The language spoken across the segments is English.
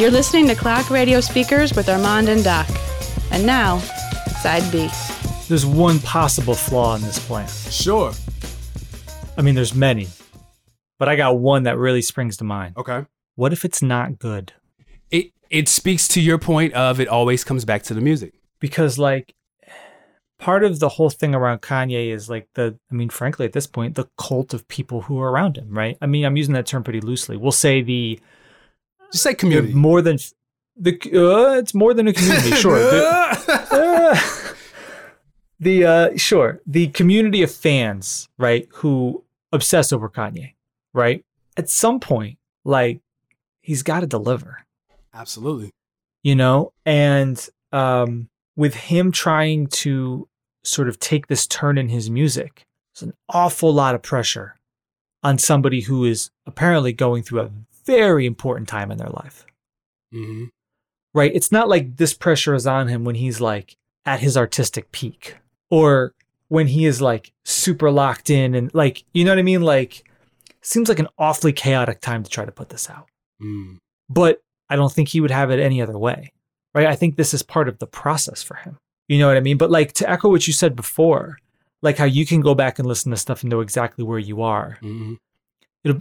You're listening to Clock Radio Speakers with Armand and Doc. And now, side B. There's one possible flaw in this plan. Sure. I mean, there's many, but I got one that really springs to mind. Okay. What if it's not good? It it speaks to your point of it always comes back to the music. Because, like, part of the whole thing around Kanye is like the, I mean, frankly, at this point, the cult of people who are around him, right? I mean, I'm using that term pretty loosely. We'll say the, Just say community. more than the, uh, it's more than a community, sure. The- uh, the uh sure the community of fans right who obsess over kanye right at some point like he's got to deliver Absolutely. you know and um with him trying to sort of take this turn in his music there's an awful lot of pressure on somebody who is apparently going through a very important time in their life hmm right? It's not like this pressure is on him when he's like at his artistic peak or when he is like super locked in and like, you know what I mean? Like, seems like an awfully chaotic time to try to put this out. Mm. But I don't think he would have it any other way, right? I think this is part of the process for him. You know what I mean? But like to echo what you said before, like how you can go back and listen to stuff and know exactly where you are. hmm It'll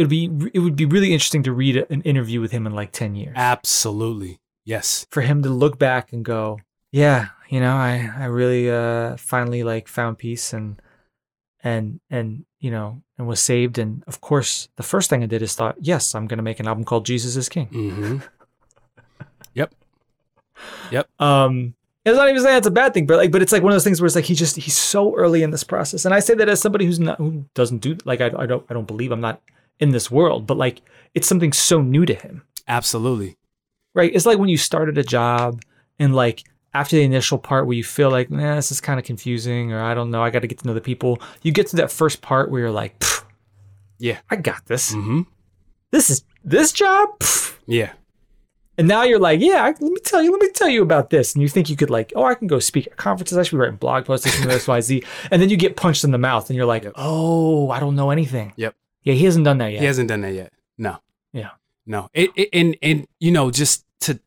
it'll be it would be really interesting to read an interview with him in like 10 years. Absolutely. Yes. for him to look back and go, yeah, you know, I I really uh finally like found peace and and and you know and was saved and of course the first thing I did is thought, yes, I'm gonna make an album called Jesus is King. hmm yep. Yep. Um it's not even saying it's a bad thing, but like, but it's like one of those things where it's like he just he's so early in this process, and I say that as somebody who's not who doesn't do like I, I don't I don't believe I'm not in this world, but like it's something so new to him. Absolutely. right? It's like when you started a job and like after the initial part where you feel like, nah, this is kind of confusing, or I don't know, I got to get to know the people. You get to that first part where you're like, Yeah. I got this. hmm This is this job. Pfft." Yeah. And now you're like, yeah, let me tell you, let me tell you about this. And you think you could like, oh, I can go speak at conferences. I should be writing blog posts, this and X, Y, Z. And then you get punched in the mouth, and you're like, Yep. oh, I don't know anything. Yep. Yeah, he hasn't done that yet. He hasn't done that yet. No. Yeah. No. It, it and and you know just to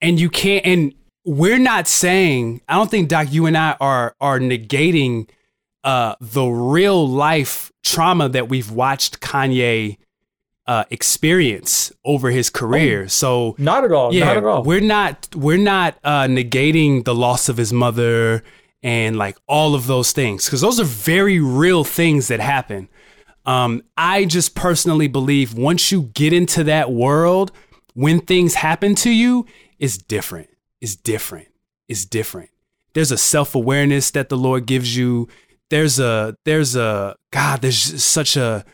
and you can't and we're not saying I don't think Doc you and I are are negating uh the real life trauma that we've watched Kanye uh experience over his career. So Not at all. yeah, not at all. We're not we're not uh, negating the loss of his mother and like all of those things because those are very real things that happen. Um, I just personally believe once you get into that world, when things happen to you, it's different. It's different. It's different. There's a self awareness that the Lord gives you. There's a there's a God. There's such a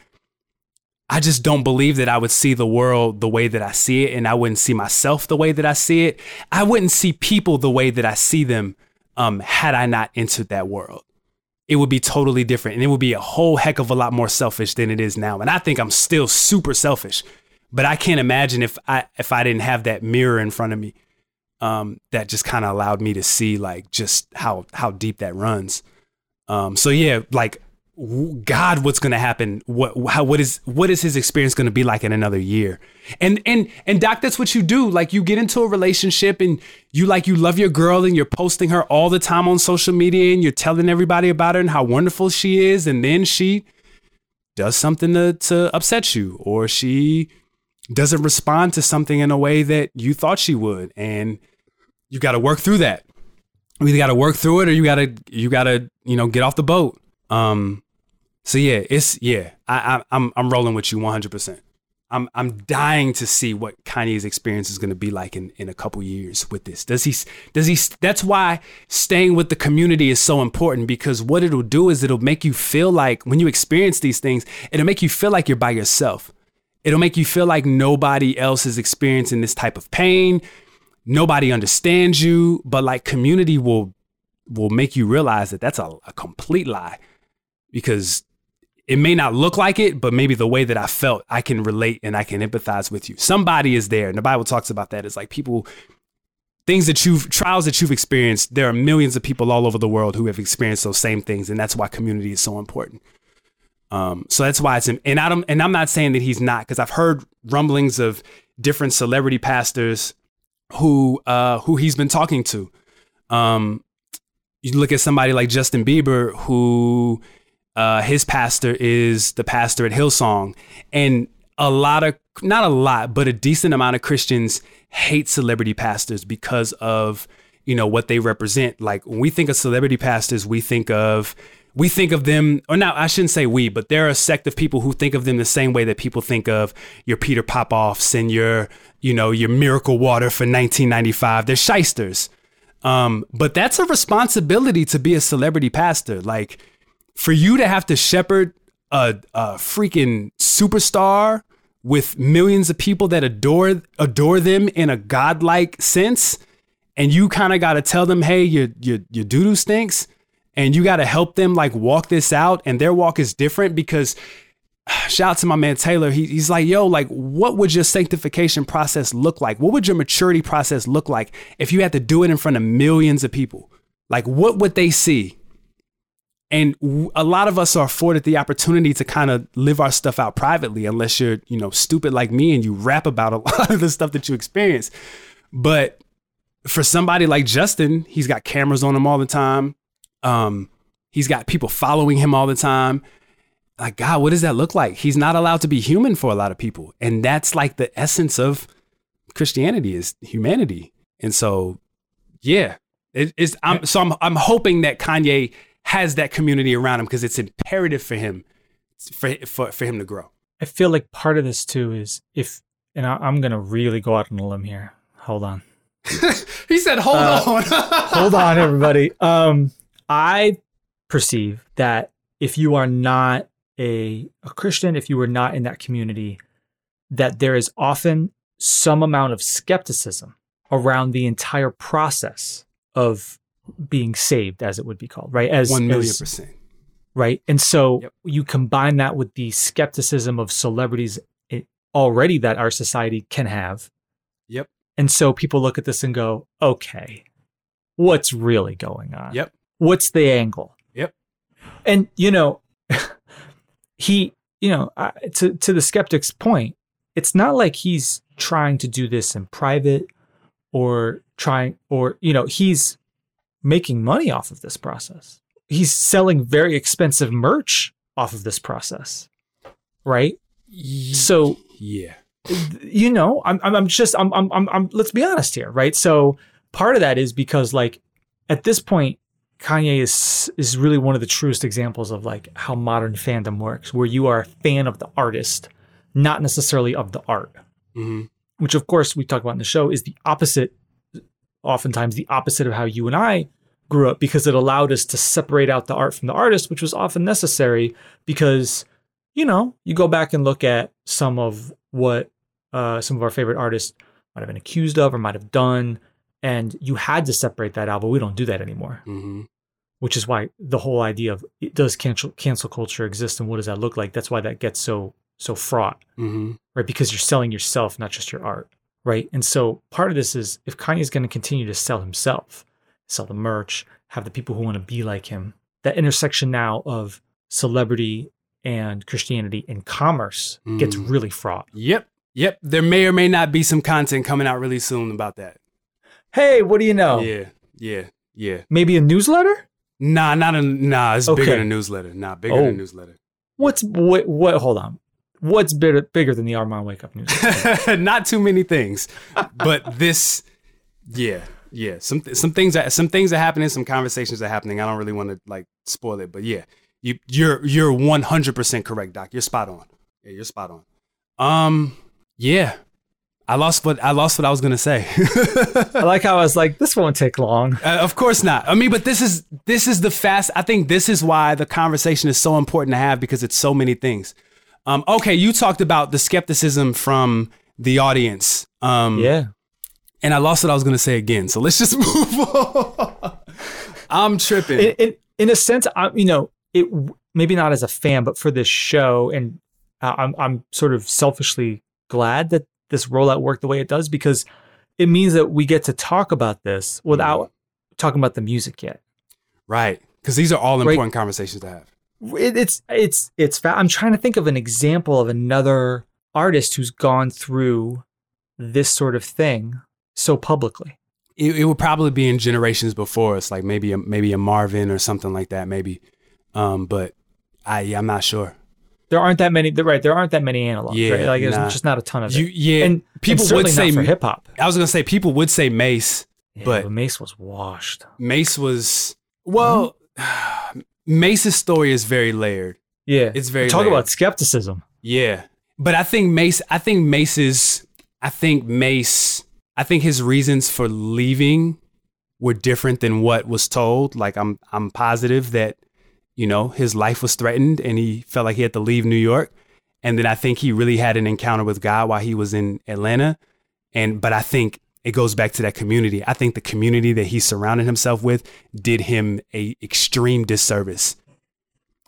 I just don't believe that I would see the world the way that I see it, and I wouldn't see myself the way that I see it. I wouldn't see people the way that I see them um, had I not entered that world. It would be totally different, and it would be a whole heck of a lot more selfish than it is now. And I think I'm still super selfish, but I can't imagine if I if I didn't have that mirror in front of me, um, that just kind of allowed me to see like just how how deep that runs. Um, so yeah, like God, what's going to happen? What how what is what is his experience going to be like in another year? And and and Doc, that's what you do. Like you get into a relationship and you like you love your girl and you're posting her all the time on social media and you're telling everybody about her and how wonderful she is, and then she does something to to upset you, or she doesn't respond to something in a way that you thought she would, and you got to work through that. You either got to work through it, or you got to you got to you know get off the boat. Um, so yeah, it's yeah. I, I I'm I'm rolling with you 100. percent I'm I'm dying to see what Kanye's experience is going to be like in, in a couple years with this. Does he does he that's why staying with the community is so important because what it'll do is it'll make you feel like when you experience these things, it'll make you feel like you're by yourself. It'll make you feel like nobody else is experiencing this type of pain. Nobody understands you, but like community will will make you realize that that's a, a complete lie because it may not look like it, but maybe the way that I felt, I can relate and I can empathize with you. Somebody is there. And the Bible talks about that. It's like people, things that you've, trials that you've experienced, there are millions of people all over the world who have experienced those same things. And that's why community is so important. Um, so that's why it's, and I don't, and I'm not saying that he's not, because I've heard rumblings of different celebrity pastors who uh, who he's been talking to. Um, you look at somebody like Justin Bieber, who uh, his pastor is the pastor at Hillsong, and a lot of not a lot, but a decent amount of Christians hate celebrity pastors because of you know what they represent. Like when we think of celebrity pastors, we think of we think of them, or now I shouldn't say we, but there are a sect of people who think of them the same way that people think of your Peter Popoffs and your, you know, your Miracle Water for 1995. They're shysters. Um, but that's a responsibility to be a celebrity pastor. Like for you to have to shepherd a, a freaking superstar with millions of people that adore adore them in a godlike sense, and you kind of got to tell them, hey, your your your doo doo stinks and you got to help them like walk this out and their walk is different because shout out to my man Taylor he, he's like yo like what would your sanctification process look like? What would your maturity process look like if you had to do it in front of millions of people? Like what would they see and a lot of us are afforded the opportunity to kind of live our stuff out privately unless you're you know stupid like me and you rap about a lot of the stuff that you experience but for somebody like Justin he's got cameras on him all the time um, he's got people following him all the time. Like, God, what does that look like? He's not allowed to be human for a lot of people. And that's like the essence of Christianity is humanity. And so, yeah, it is. I'm, so I'm, I'm hoping that Kanye has that community around him because it's imperative for him, for, for, for him to grow. I feel like part of this too is if, and I, am going to really go out on a limb here. Hold on. he said, hold uh, on. hold on, everybody. Um, I perceive that if you are not a, a Christian, if you are not in that community, that there is often some amount of skepticism around the entire process of being saved, as it would be called, right? As one million as, percent. Right. And so yep. you combine that with the skepticism of celebrities already that our society can have. Yep. And so people look at this and go, okay, what's really going on? Yep what's the angle? Yep. And you know, he, you know, uh, to to the skeptic's point, it's not like he's trying to do this in private or trying or you know, he's making money off of this process. He's selling very expensive merch off of this process. Right? So, yeah. You know, I'm I'm just I'm I'm I'm, I'm let's be honest here, right? So, part of that is because like at this point Kanye is is really one of the truest examples of like how modern fandom works, where you are a fan of the artist, not necessarily of the art. Mm-hmm. Which, of course, we talk about in the show is the opposite. Oftentimes, the opposite of how you and I grew up, because it allowed us to separate out the art from the artist, which was often necessary. Because you know, you go back and look at some of what uh, some of our favorite artists might have been accused of or might have done and you had to separate that out but we don't do that anymore mm-hmm which is why the whole idea of does cancel cancel culture exist and what does that look like? That's why that gets so so fraught, mm-hmm. right? Because you're selling yourself, not just your art, right? And so part of this is if Kanye is going to continue to sell himself, sell the merch, have the people who want to be like him, that intersection now of celebrity and Christianity and commerce mm. gets really fraught. Yep. Yep. There may or may not be some content coming out really soon about that. Hey, what do you know? Yeah. Yeah. Yeah. Maybe a newsletter? Nah, not a nah. It's okay. bigger than a newsletter. Nah, bigger oh. than a newsletter. What's what? What? Hold on. What's bigger bigger than the Armand Wake Up newsletter? not too many things, but this, yeah, yeah. Some some things are some things are happening. Some conversations are happening. I don't really want to like spoil it, but yeah, you you're you're one hundred percent correct, Doc. You're spot on. Yeah, you're spot on. Um, yeah, I lost what I lost what I was gonna say. I like how I was like, this won't take long. Uh, of course not. I mean, but this is this is the fast. I think this is why the conversation is so important to have because it's so many things. Um, okay, you talked about the skepticism from the audience. Um, yeah. And I lost what I was gonna say again. So let's just move on. I'm tripping. In, in, in a sense, I, you know, it maybe not as a fan, but for this show, and I'm I'm sort of selfishly glad that this rollout worked the way it does because it means that we get to talk about this without mm. talking about the music yet. Right. Because these are all important right. conversations to have. It, it's it's it's. I'm trying to think of an example of another artist who's gone through this sort of thing so publicly? It, it would probably be in generations before us, like maybe a, maybe a Marvin or something like that, maybe. Um, but I yeah, I'm not sure. There aren't that many. Right, there aren't that many analogs. Yeah, right? like there's nah. just not a ton of You it. yeah, and people and would say for hip hop. I was gonna say people would say Mase. Yeah, But- Mase was washed. Mase was well. Mase's story is very layered. Yeah, It's very talk layered. about skepticism. Yeah. But I think Mase I think Mase's I think Mase I think his reasons for leaving were different than what was told. Like I'm I'm positive that, you know, his life was threatened and he felt like he had to leave New York. And then I think he really had an encounter with God while he was in Atlanta. And but I think it goes back to that community. I think the community that he surrounded himself with did him a extreme disservice.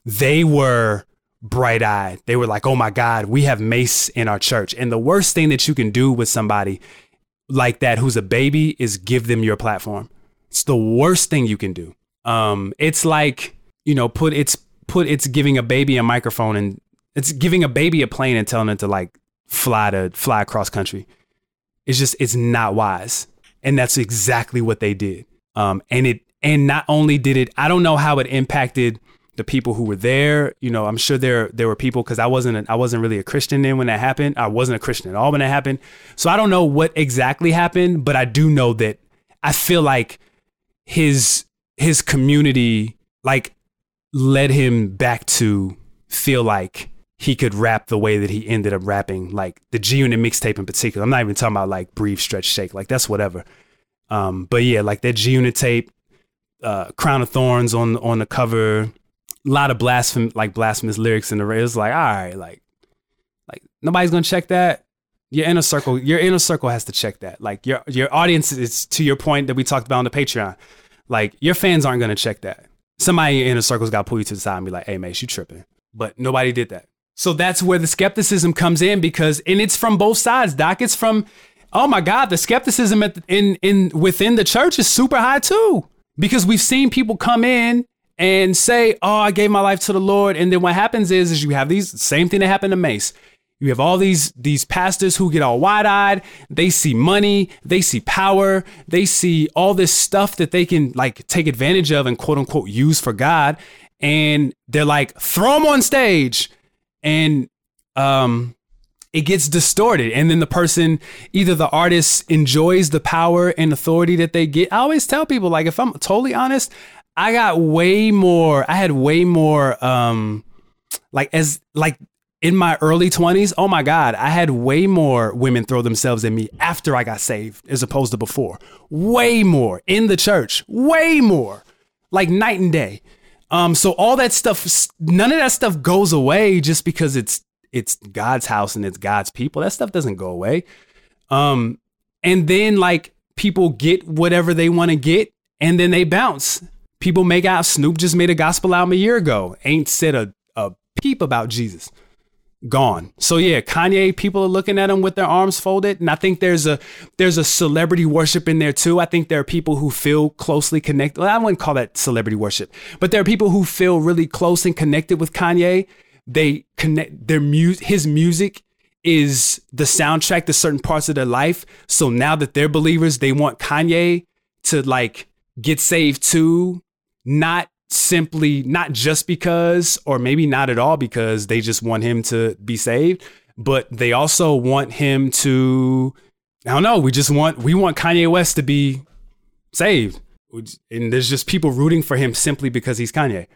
They were bright eyed. They were like, oh my God, we have Mase in our church. And the worst thing that you can do with somebody like that who's a baby is give them your platform. It's the worst thing you can do. Um, it's like, you know, put it's put it's giving a baby a microphone and it's giving a baby a plane and telling it to like fly to fly across country. It's just it's not wise. And that's exactly what they did. Um, and it and not only did it, I don't know how it impacted the people who were there. You know, I'm sure there there were people because I wasn't a, I wasn't really a Christian then when that happened. I wasn't a Christian at all when that happened. So I don't know what exactly happened, but I do know that I feel like his his community like led him back to feel like he could rap the way that he ended up rapping, like the G Unit mixtape in particular. I'm not even talking about like Breathe, Stretch, Shake, like that's whatever. Um, but yeah, like that G Unit tape, uh, Crown of Thorns on on the cover, a lot of blasphemy, like blasphemous lyrics in the. It was like, all right, like, like nobody's gonna check that. Your inner circle, your inner circle has to check that. Like your your audience is to your point that we talked about on the Patreon. Like your fans aren't gonna check that. Somebody in your inner circle's got to pull you to the side and be like, "Hey, Mase, you tripping?" But nobody did that. So that's where the skepticism comes in because, and it's from both sides. Doc, it's from, oh my God, the skepticism the, in in within the church is super high too because we've seen people come in and say, "Oh, I gave my life to the Lord," and then what happens is, is you have these same thing that happened to Mase. You have all these these pastors who get all wide eyed. They see money, they see power, they see all this stuff that they can like take advantage of and quote unquote use for God, and they're like, throw them on stage, and um, it gets distorted, and then the person, either the artist enjoys the power and authority that they get. I always tell people like, if I'm totally honest, I got way more. I had way more. Um, like as like in my early 20s, oh my God, I had way more women throw themselves at me after I got saved as opposed to before. Way more in the church, way more. Like night and day. Um, so all that stuff, none of that stuff goes away just because it's it's God's house and it's God's people. That stuff doesn't go away. Um, and then like people get whatever they want to get and then they bounce. People make out Snoop just made a gospel album a year ago. Ain't said a, a peep about Jesus. Gone. So yeah, Kanye, people are looking at him with their arms folded. And I think there's a there's a celebrity worship in there too. I think there are people who feel closely connected. Well, I wouldn't call that celebrity worship, but there are people who feel really close and connected with Kanye. They connect their music his music is the soundtrack to certain parts of their life. So now that they're believers, they want Kanye to like get saved too, not simply not just because or maybe not at all because they just want him to be saved, but they also want him to I don't know, we just want we want Kanye West to be saved. And there's just people rooting for him simply because he's Kanye.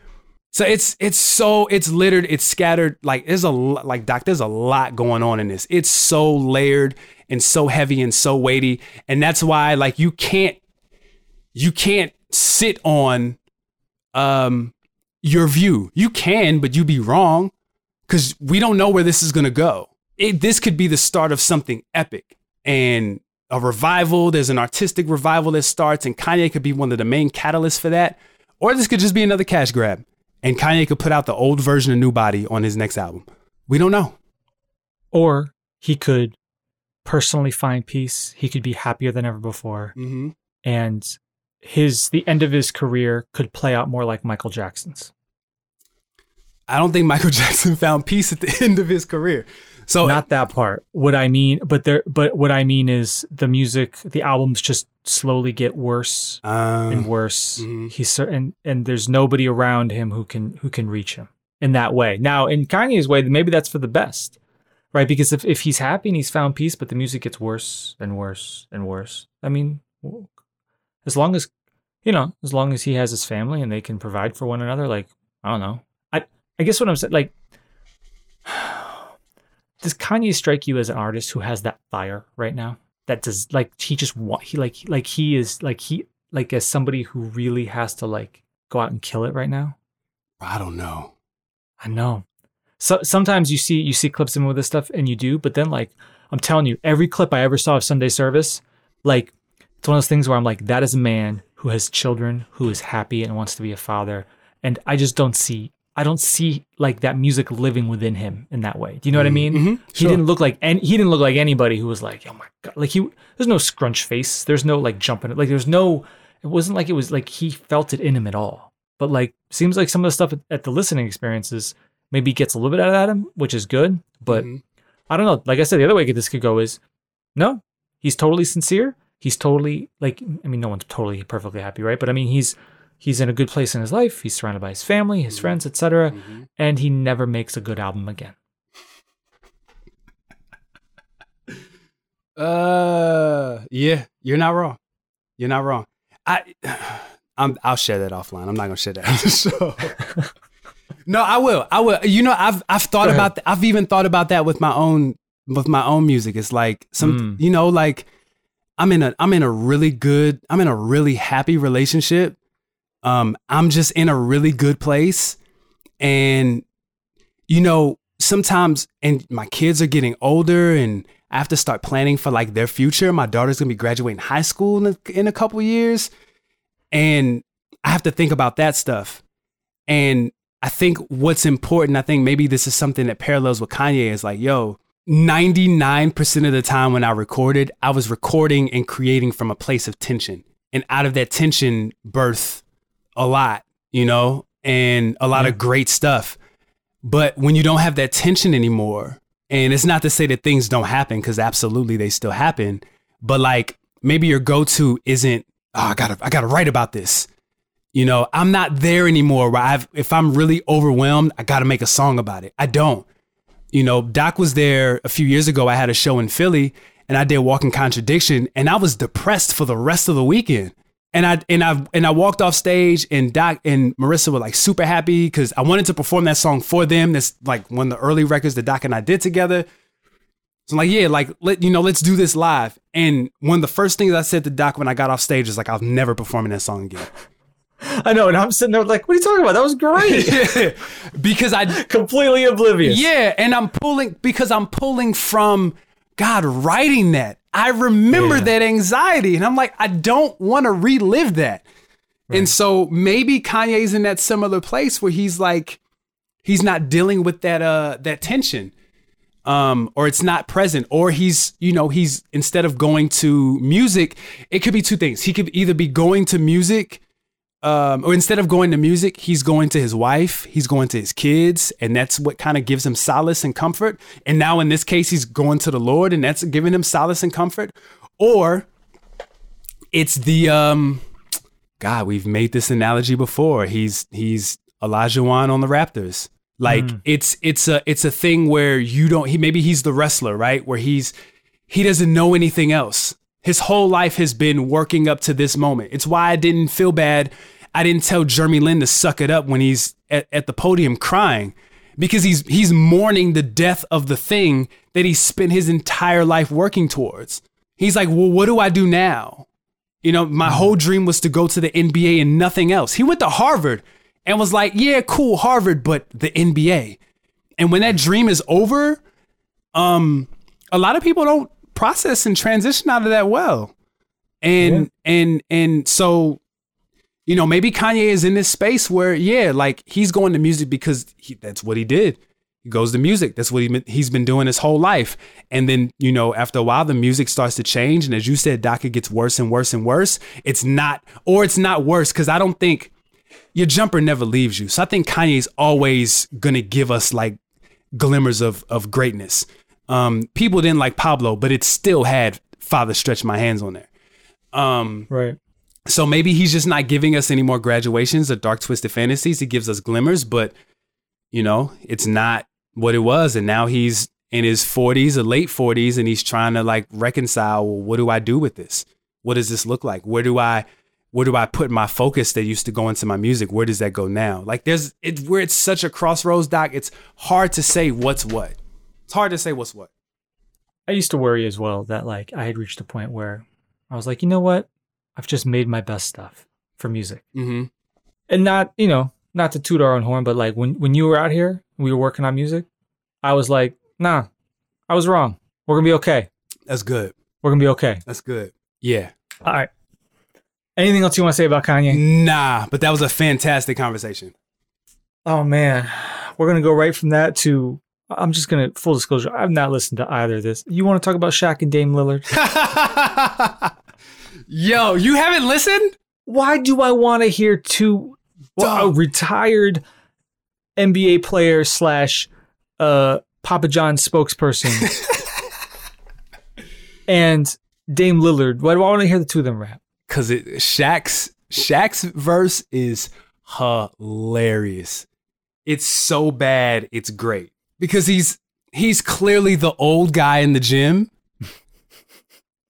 So it's it's so it's littered, it's scattered. Like there's a like doc, there's a lot going on in this. It's so layered and so heavy and so weighty, and that's why like you can't you can't sit on um your view. You can, but you'd be wrong because we don't know where this is gonna go. It, this could be the start of something epic and a revival. There's an artistic revival that starts, and Kanye could be one of the main catalysts for that. Or this could just be another cash grab, and Kanye could put out the old version of New Body on his next album. We don't know. Or he could personally find peace. He could be happier than ever before. Mm-hmm. And his the end of his career could play out more like Michael Jackson's. I don't think Michael Jackson found peace at the end of his career. So not that part. What I mean, but there, but what I mean is the music, the albums just slowly get worse um, and worse. mhm. He's certain, and there's nobody around him who can who can reach him in that way. Now, in Kanye's way, maybe that's for the best, right? Because if if he's happy and he's found peace, but the music gets worse and worse and worse. I mean, as long as you know, as long as he has his family and they can provide for one another, like I don't know. I I guess what I'm saying, like. Does Kanye strike you as an artist who has that fire right now? That does like he just want he like like he is like he like as somebody who really has to like go out and kill it right now. I don't know. I know. So sometimes you see you see clips of him with this stuff and you do, but then like I'm telling you, every clip I ever saw of Sunday service, like it's one of those things where I'm like, that is a man who has children, who is happy and wants to be a father. And I just don't see I don't see like that music living within him in that way. Do you know what I mean? Mhm, He sure. didn't look like any he didn't look like anybody who was like, oh my god. Like he there's no scrunch face. There's no like jumping like there's no it wasn't like it was like he felt it in him at all. But like seems like some of the stuff at, at the listening experiences maybe gets a little bit out of him, which is good. But Mhm. I don't know. Like I said, the other way this could go is no, he's totally sincere. He's totally like I mean, no one's totally perfectly happy, right? But I mean, he's he's in a good place in his life. He's surrounded by his family, his friends, etc. Mhm. And he never makes a good album again. Uh, yeah, you're not wrong. You're not wrong. I, I'm. I'll share that offline. I'm not gonna share that show. no, I will. I will. You know, I've I've thought about. That. I've even thought about that with my own with my own music. It's like some. Mm. You know, like I'm in a I'm in a really good. I'm in a really happy relationship. Um, I'm just in a really good place, and you know, sometimes, and my kids are getting older, and I have to start planning for like their future. My daughter's gonna be graduating high school in a, in a couple years, and I have to think about that stuff. And I think what's important, I think maybe this is something that parallels with Kanye is like, yo, 99% of the time when I recorded, I was recording and creating from a place of tension. And out of that tension, birth a lot, you know, and a lot of great stuff. But when you don't have that tension anymore, and it's not to say that things don't happen, because absolutely they still happen, but like maybe your go-to isn't, oh, I gotta, I gotta write about this. You know, I'm not there anymore where I've if I'm really overwhelmed, I gotta make a song about it. I don't. You know, Doc was there a few years ago. I had a show in Philly and I did Walking Contradiction, and I was depressed for the rest of the weekend. And I and I and I walked off stage, and Doc and Marissa were like super happy because I wanted to perform that song for them. That's like one of the early records that Doc and I did together. So I'm like, yeah, like let you know, let's do this live. And one of the first things I said to Doc when I got off stage is like, I'm never performing that song again. I know, and I'm sitting there like, what are you talking about? That was great. because I Completely oblivious. Yeah, and I'm pulling because I'm pulling from God writing that. I remember Yeah. that anxiety, and I'm like, I don't want to relive that. And so maybe Kanye's in that similar place where he's like, he's not dealing with that uh that tension, um, or it's not present, or he's you know he's instead of going to music, it could be two things. He could either be going to music um, or instead of going to music, he's going to his wife, he's going to his kids, and that's what kind of gives him solace and comfort. And now in this case, he's going to the Lord, and that's giving him solace and comfort. Or it's the um, God, we've made this analogy before. He's he's Elijah Wan on the Raptors. Like it's it's a it's a thing where you don't he maybe he's the wrestler, right? Where he's he doesn't know anything else. His whole life has been working up to this moment. It's why I didn't feel bad. I didn't tell Jeremy Lin to suck it up when he's at, at the podium crying because he's he's mourning the death of the thing that he spent his entire life working towards. He's like, "Well, what do I do now?" You know, my whole dream was to go to the NBA and nothing else. He went to Harvard and was like, "Yeah, cool, Harvard, but the NBA." And when that dream is over, um, a lot of people don't process and transition out of that well. And and and so, you know, maybe Kanye is in this space where, yeah, like he's going to music because he, that's what he did. He goes to music. That's what he been, he's been doing his whole life. And then, you know, after a while, the music starts to change. And as you said, it gets worse and worse and worse. It's not, or it's not worse because I don't think your jumper never leaves you. So I think Kanye's always gonna give us like glimmers of of greatness. Um, people didn't like Pablo, but it still had Father Stretch My Hands on there. Um, Right. so maybe he's just not giving us any more graduations or dark twisted fantasies. He gives us glimmers, but you know, it's not what it was. And now he's in his 40s or late 40s and he's trying to like reconcile, well, what do I do with this? What does this look like? Where do I where do I put my focus that used to go into my music? Where does that go now? Like there's it where it's such a crossroads doc, it's hard to say what's what. It's hard to say what's what. I used to worry as well that like I had reached a point where I was like, you know what? I've just made my best stuff for music. Mm-hmm. And not, you know, not to toot our own horn, but like when, when you were out here, we were working on music, I was like, nah, I was wrong. We're gonna be okay. That's good. We're gonna be okay. That's good. Yeah. All right. Anything else you want to say about Kanye? Nah, but that was a fantastic conversation. Oh man, we're gonna go right from that to. I'm just gonna full disclosure. I've not listened to either of this. You want to talk about Shaq and Dame Lillard? Yo, you haven't listened? Why do I want to hear two well, a retired NBA player slash uh, Papa John spokesperson and Dame Lillard? Why do I want to hear the two of them rap? Cause it Shaq's Shaq's verse is hilarious. It's so bad, it's great. Because he's he's clearly the old guy in the gym.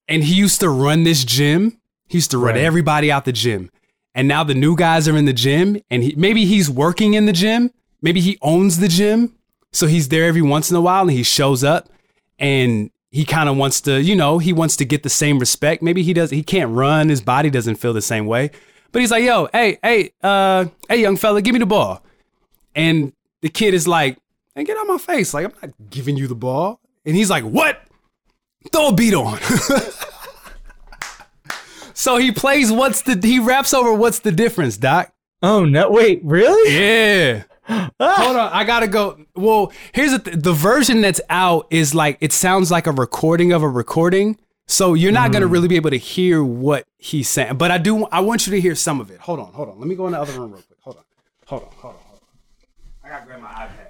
and he used to run this gym. He used to run Right. everybody out the gym. And now the new guys are in the gym and he, maybe he's working in the gym. Maybe he owns the gym. So he's there every once in a while and he shows up and he kind of wants to, you know, he wants to get the same respect. Maybe he does he can't run, his body doesn't feel the same way. But he's like, "Yo, hey, hey, uh, hey young fella, give me the ball." And the kid is like, "Hey, get out my face. Like, I'm not giving you the ball." And he's like, "What? Throw a beat on." so he plays what's the he raps over what's the difference, Doc? Oh no! Wait, really? Yeah. Ah. Hold on, I gotta go. Well, here's the th- the version that's out is like it sounds like a recording of a recording, so you're not gonna mm. really be able to hear what he's saying. But I do. I want you to hear some of it. Hold on, hold on. Let me go in the other room real quick. Hold on, hold on, hold on, hold on. I gotta grab my iPad.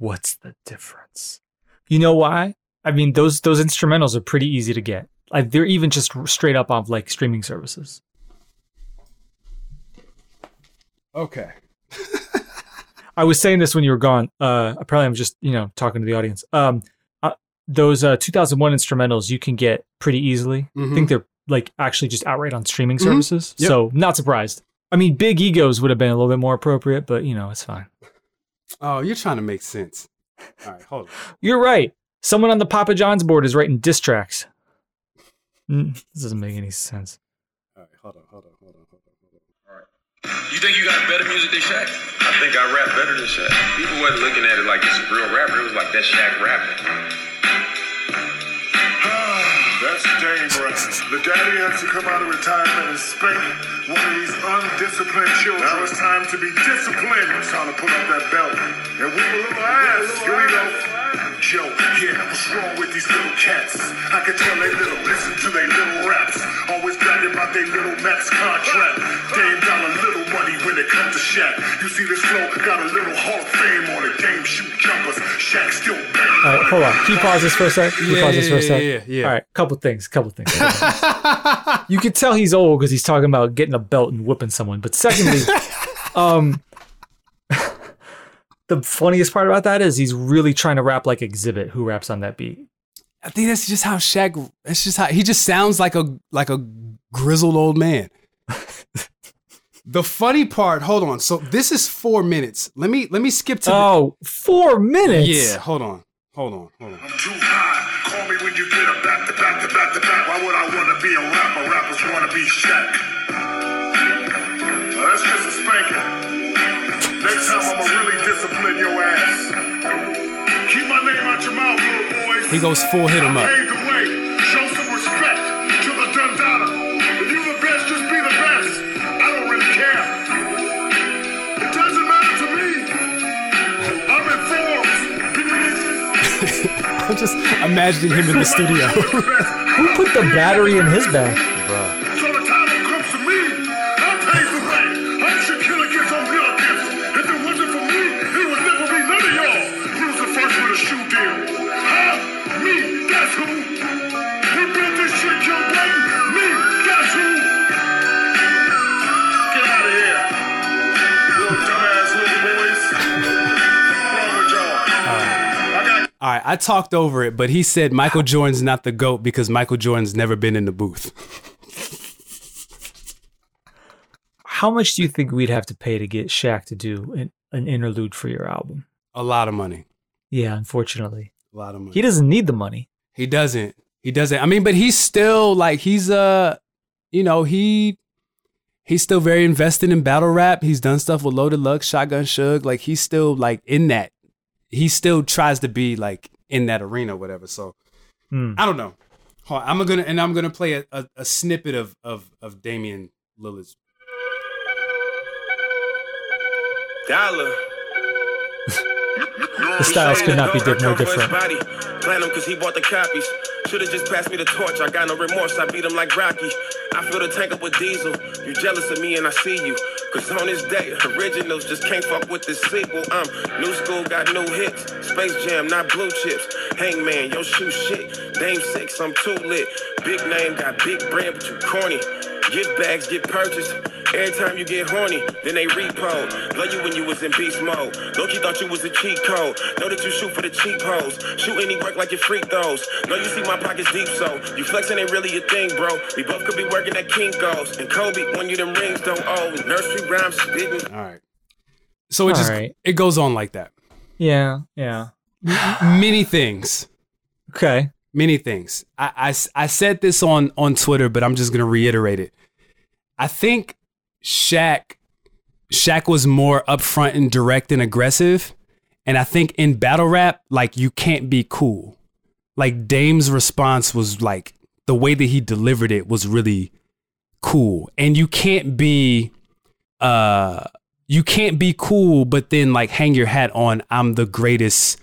On. What's the difference? You know why? I mean, those those instrumentals are pretty easy to get. Like they're even just straight up off like streaming services. Okay. I was saying this when you were gone. Uh, apparently, I'm just you know talking to the audience. Um, uh, those uh, 2001 instrumentals you can get pretty easily. I think they're like actually just outright on streaming services. Yep. So not surprised. I mean, big egos would have been a little bit more appropriate, but you know it's fine. Oh, you're trying to make sense. All right, hold on. You're right. Someone on the Papa John's board is writing diss tracks. Mm, this doesn't make any sense. All right, hold on, hold on, hold on, hold on, hold on. You think you got better music than Shaq? I think I rap better than Shaq. People wasn't looking at it like it's a real rapper. It was like that Shaq rapping. That's dangerous. The daddy has to come out of retirement and spank one of these undisciplined children. Now it's time to be disciplined. It's time to put up that belt and whip a little ass. Here we go. Joe, yeah, what's wrong with these little cats? I can tell they little, listen to they little raps. Always bragging about they little max contract. Dame got a little money when it comes to Shaq. You see this flow, got a little Hall of Fame on it. Dame shoot jumpers, Shaq still bang. All right, hold on. Can you pause this for a sec? Can you Yeah, pause this for a yeah, sec? yeah, yeah. All right, couple things, couple things. you can tell he's old because he's talking about getting a belt and whipping someone. But secondly, um, the funniest part about that is he's really trying to rap like Xzibit, who raps on that beat. I think that's just how Shaq. That's just how he just sounds like a like a grizzled old man. the funny part. Hold on. So this is four minutes. Let me let me skip to. Oh, four minutes. yeah. Hold on. Hold on. Hold on. I'm too high. Call me when you get a back to back to back to back. Why would I want to be a rapper? Rappers want to be Shaq. Now that's just a spanking. Next time I'ma really discipline your ass. Keep my name out your mouth, little boys. He goes full hit him up. paved the way. Show some respect to the Dundada. If you the best, just be the best. I don't really care. It doesn't matter to me. I'm. I'm just imagining him in the studio. Who put the battery in his back? I talked over it, but he said Michael Jordan's not the GOAT because Michael Jordan's never been in the booth. How much do you think we'd have to pay to get Shaq to do an, an interlude for your album? A lot of money. Yeah, unfortunately. A lot of money. He doesn't need the money. He doesn't. He doesn't. I mean, but he's still like he's uh you know, he he's still very invested in battle rap. He's done stuff with Loaded Lux, Shotgun Suge. Like he's still like in that. He still tries to be like in that arena, whatever. So Hmm. I don't know. I'm gonna and I'm gonna play a, a, a snippet of of of Damian Lillard's. Dollar. The styles could not be more different. Cause he bought the copies. Should've just passed me the torch. I got no remorse. I beat him like Rocky. I the tank up with diesel. You jealous of me and I see you. Cause on this day, originals just can't fuck with sequel. I'm new school, got new hits. Space Jam, not blue chips. Hangman, yo shit. Dame six, I'm too lit. Big name, got big brand, but you corny. Bags get purchased. Every time you get horny, then they repo. Love you when you was in beast mode. Loki thought you was a cheat code. Know that you shoot for the cheap hoes. Shoot any work like your freak those. Know you see my pockets deep, so you flexing ain't really a thing, bro. We both could be working at Kinko's. And Kobe, when you them rings don't owe. Nursery rhymes spitting. All right. So it just All right. it goes on like that. Yeah, yeah. Many things. Okay. many things. I, I, I said this on on Twitter, but I'm just gonna reiterate it. I think Shaq Shaq was more upfront and direct and aggressive, and I think in battle rap, like you can't be cool. Like Dame's response was like the way that he delivered it was really cool, and you can't be uh you can't be cool, but then like hang your hat on I'm the greatest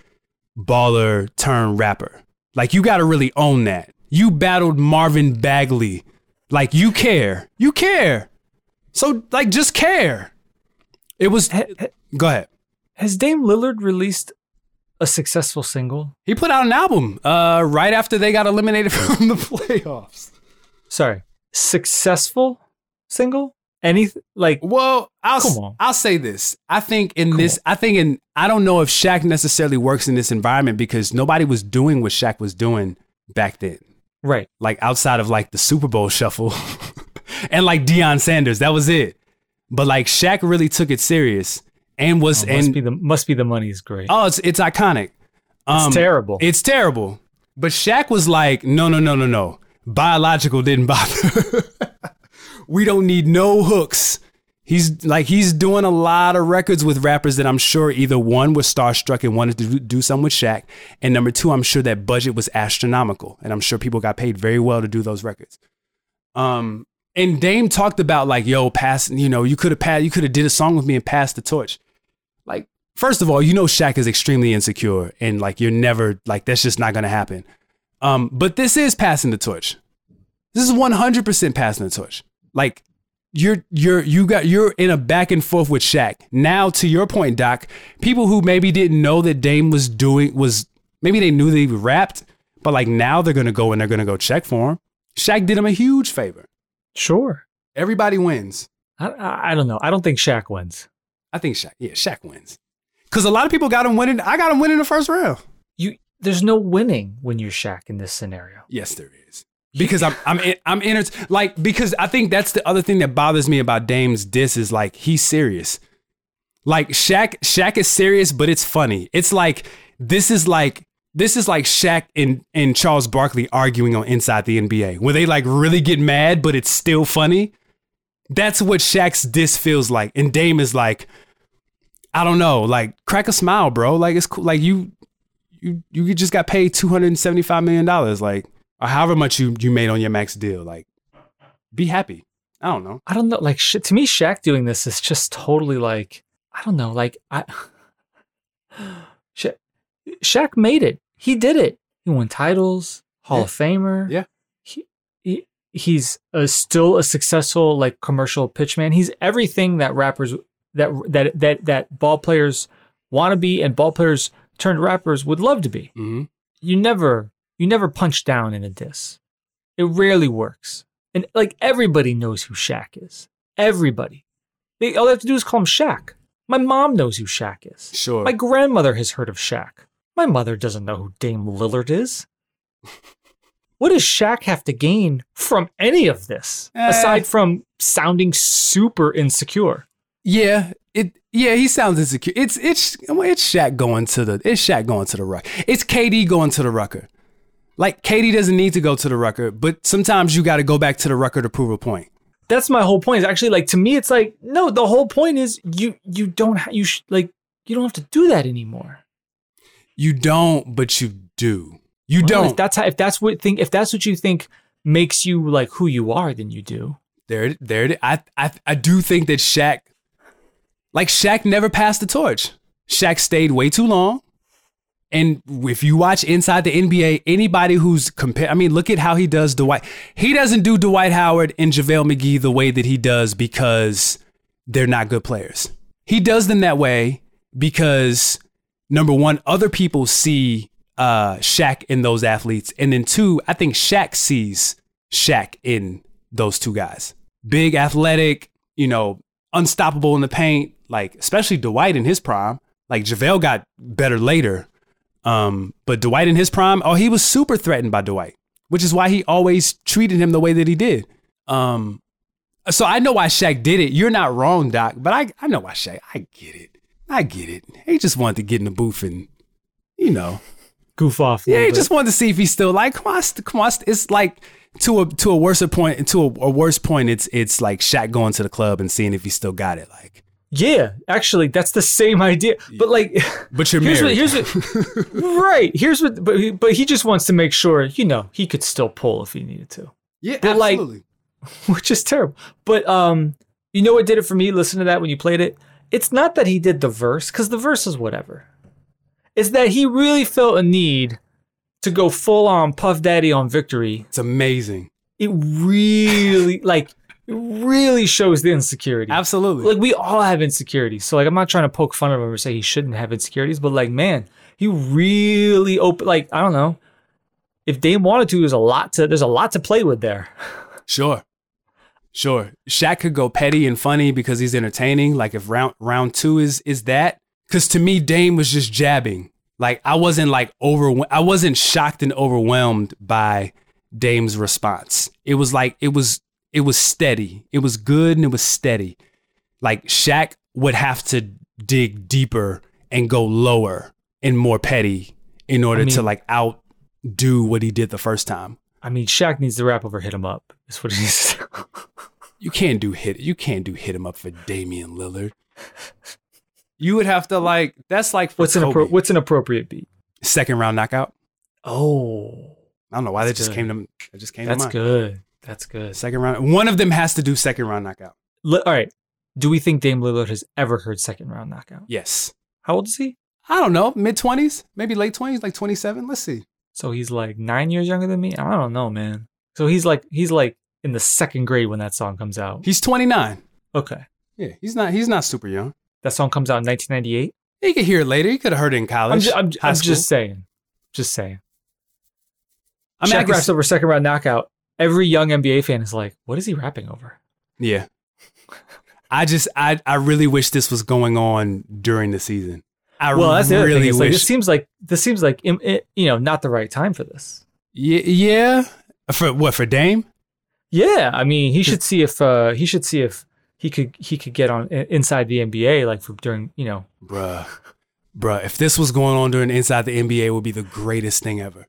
baller turn rapper. Like you got to really own that. You battled Marvin Bagley. Like you care. You care. So like just care. It was Ha- ha- Go ahead. Has Dame Lillard released a successful single? He put out an album uh right after they got eliminated from the playoffs. Sorry, successful single? Any like Well, I'll Come on. I'll say this. I think in this I think in I don't know if Shaq necessarily works in this environment because nobody was doing what Shaq was doing back then. right? like outside of like the Super Bowl shuffle and like Deion Sanders. That was it. But like Shaq really took it serious and was Oh, must and be the must be the money is great. oh, it's it's iconic. Um, it's terrible. It's terrible. But Shaq was like, no, no, no, no, no. Biological didn't bother. we don't need no hooks. He's like he's doing a lot of records with rappers that I'm sure either one was starstruck and wanted to do, something with Shaq, and number two, I'm sure that budget was astronomical, and I'm sure people got paid very well to do those records. Um, and Dame talked about like, yo, pass, you know, you could have passed, you could have did a song with me and passed the torch. Like, first of all, you know, Shaq is extremely insecure, and like, you're never like that's just not gonna happen. Um, but this is passing the torch. This is 100% passing the torch. Like, you're you're you got you're in a back and forth with Shaq. Now, to your point, Doc, people who maybe didn't know that Dame was doing was maybe they knew that he rapped, but like now they're gonna go and they're gonna go check for him. Shaq did him a huge favor. Sure. Everybody wins. I, I I don't know. I don't think Shaq wins. I think Shaq. Yeah, Shaq wins. Because a lot of people got him winning. I got him winning the first round. You there's no winning when you're Shaq in this scenario. Yes, there is. Because I'm I'm in, I'm in like because I think that's the other thing that bothers me about Dame's diss is like he's serious. Like Shaq Shaq is serious, but it's funny. It's like this is like this is like Shaq and and Charles Barkley arguing on Inside the NBA, where they like really get mad, but it's still funny. That's what Shaq's diss feels like, and Dame is like, I don't know, like crack a smile, bro. Like it's cool. Like you you you just got paid two hundred and seventy five million dollars, like or however much you you made on your max deal. Like, be happy. I don't know. I don't know. Like sh- to me, Shaq doing this is just totally like I don't know. Like I, Sha- Shaq made it. He did it. He won titles, Hall Yeah. of Famer. Yeah. He, he he's a, still a successful like commercial pitchman. He's everything that rappers that that that that ball players want to be and ball players turned rappers would love to be. Mm-hmm. You never you never punch down in a diss. It rarely works. And like everybody knows who Shaq is. Everybody. They, all they have to do is call him Shaq. My mom knows who Shaq is. Sure. My grandmother has heard of Shaq. My mother doesn't know who Dame Lillard is. what does Shaq have to gain from any of this Eh. aside from sounding super insecure? Yeah, it. Yeah, he sounds insecure. It's it's it's Shaq going to the it's Shaq going to the ruck. It's KD going to the rucker. Like KD doesn't need to go to the rucker, but sometimes you got to go back to the rucker to prove a point. That's my whole point. Is actually like to me, it's like no. The whole point is you you don't ha- you sh- like you don't have to do that anymore. You don't, but you do. You Well, don't. If that's how, if that's what think if that's what you think makes you like who you are, then you do. There, there. I, I, I do think that Shaq, like Shaq, never passed the torch. Shaq stayed way too long. And if you watch inside the NBA, anybody who's compare, I mean, look at how he does Dwight. He doesn't do Dwight Howard and JaVale McGee the way that he does because they're not good players. He does them that way because number one, other people see uh, Shaq in those athletes, and then two, I think Shaq sees Shaq in those two guys. Big, athletic, you know, unstoppable in the paint. Like especially Dwight in his prime. Like JaVale got better later, um, but Dwight in his prime, oh, he was super threatened by Dwight, which is why he always treated him the way that he did. Um, so I know why Shaq did it. You're not wrong, Doc, but I, I know why Shaq. I get it. I get it. He just wanted to get in the booth and, you know, Goof off. yeah, he bit. just wanted to see if he's still like, come on, come on. It's like to a to a worse point, to a, a worse point. It's it's like Shaq going to the club and seeing if he still got it. Like, Yeah, actually, that's the same idea. But like, but you're here's what, here's what, right. Here's what, but he, but he just wants to make sure, you know, he could still pull if he needed to, yeah, but, like- absolutely. which is terrible. But um, you know what did it for me? Listen to that when you played it. It's not that he did the verse because the verse is whatever. It's that he really felt a need to go full on Puff Daddy on Victory. it's amazing. It really like it really shows the insecurity. Absolutely. like we all have insecurities. So like I'm not trying to poke fun of him or say he shouldn't have insecurities, but like man, he really open like I don't know. If Dame wanted to, there's a lot to there's a lot to play with there. Sure. Sure. Shaq could go petty and funny because he's entertaining. Like if round round two is is that. Cause to me, Dame was just jabbing. Like I wasn't like over I wasn't shocked and overwhelmed by Dame's response. It was like it was it was steady. It was good and it was steady. Like Shaq would have to dig deeper and go lower and more petty in order to mean- like outdo what he did the first time. I mean, Shaq needs to rap over hit him up. That's what he needs to do. You can't do hit. You can't do hit him up for Damian Lillard. You would have to like. That's like for What's an Kobe. appro- what's an appropriate beat? second round knockout. Oh, I don't know why that That's just good. came to. That just came that's to mind. good. That's good. Second round. One of them has to do second round knockout. All right. Do we think Dame Lillard has ever heard second round knockout? Yes. How old is he? I don't know. Mid twenties, maybe late twenties, like twenty seven. Let's see. So he's like nine years younger than me. I don't know, man. So he's like he's like in the second grade when that song comes out. He's twenty nine. Okay, Yeah, he's not. He's not super young. that song comes out in 1998. He could hear it later. He could have heard it in I'm, college. ju- I'm, I'm just saying, just saying. I mean, I Shaq raps over second round knockout. Every young NBA fan is like, "What is he rapping over?" Yeah. I just I I really wish this was going on during the season. I Well, that's the really thing. Like, wish. this seems like this seems like you know not the right time for this. yeah, yeah. For what? For Dame? Yeah, I mean, he should see if uh, he should see if he could he could get on inside the NBA like for during you know. Bruh. Bruh, if this was going on during Inside the NBA, it would be the greatest thing ever.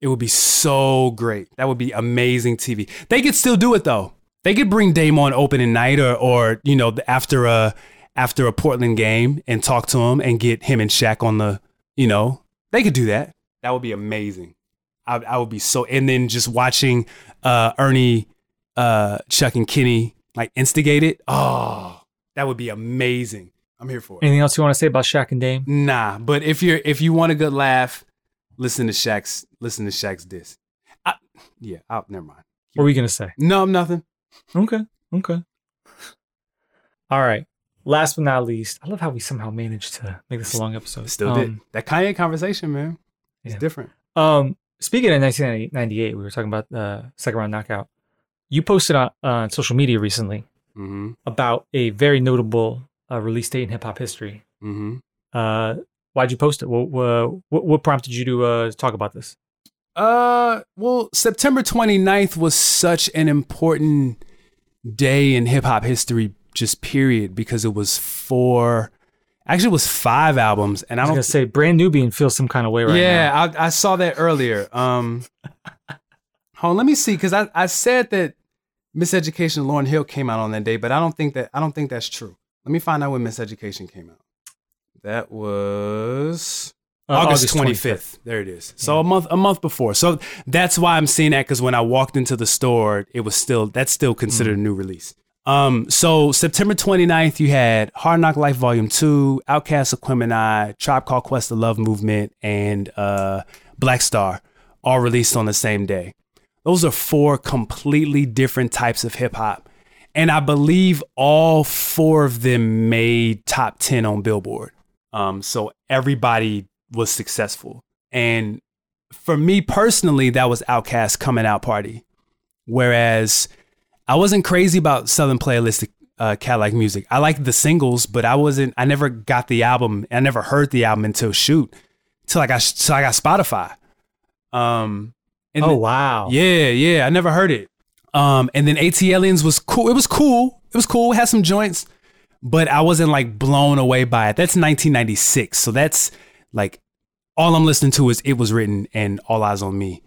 It would be so great. That would be amazing TV. They could still do it though. They could bring Dame on opening night or or you know after a after a Portland game and talk to him and get him and Shaq on the you know they could do that. That would be amazing. I, I would be so and then just watching uh, Ernie, uh, Chuck and Kenny like instigate it. Oh, that would be amazing. I'm here for it. Anything else you want to say about Shaq and Dame? Nah, but if you're if you want a good laugh, listen to Shaq's listen to Shaq's diss. I, yeah, I'll, never mind. What were we gonna say? No, I'm nothing. Okay, okay. All right. Last but not least, I love how we somehow managed to make this a long episode. Still um, did that Kanye conversation, man. It's yeah. different. Um, speaking of 1998, we were talking about the second round knockout. You posted on, on social media recently Mm-hmm. about a very notable uh, release date in hip hop history. Mm-hmm. Uh, Why'd you post it? What what, what prompted you to uh, talk about this? Uh, well, September 29th was such an important day in hip hop history, just period, because it was four, actually, it was five albums, and I I was don't gonna say Brand Nubian feels some kind of way right now. yeah, I, I saw that earlier. Um, hold on, let me see, because I, I said that Miseducation Lauryn Hill came out on that day, but I don't think that I don't think that's true. Let me find out when Miseducation came out. That was Uh, August twenty fifth. There it is. So a month a month before. So that's why I'm seeing that because when I walked into the store, it was still that's still considered a new release. Um, so September 29th, you had Hard Knock Life Volume 2, Outkast Aquemini, Tribe Called Quest the Love Movement, and uh, Black Star, all released on the same day. Those are four completely different types of hip hop. And I believe all four of them made top 10 on Billboard. Um, so everybody was successful. And for me personally, that was Outkast coming out party. Whereas I wasn't crazy about Southern Playalistic uh, Cadillac music. I liked the singles, but I wasn't. I never got the album. I never heard the album until shoot, till I got till I got Spotify. Um, and Oh wow. yeah, yeah, I never heard it. Um, and then ATLiens was cool. It was cool. It was cool. It had some joints, but I wasn't like blown away by it. That's 1996, so that's like all I'm listening to is "It Was Written" and "All Eyes on Me."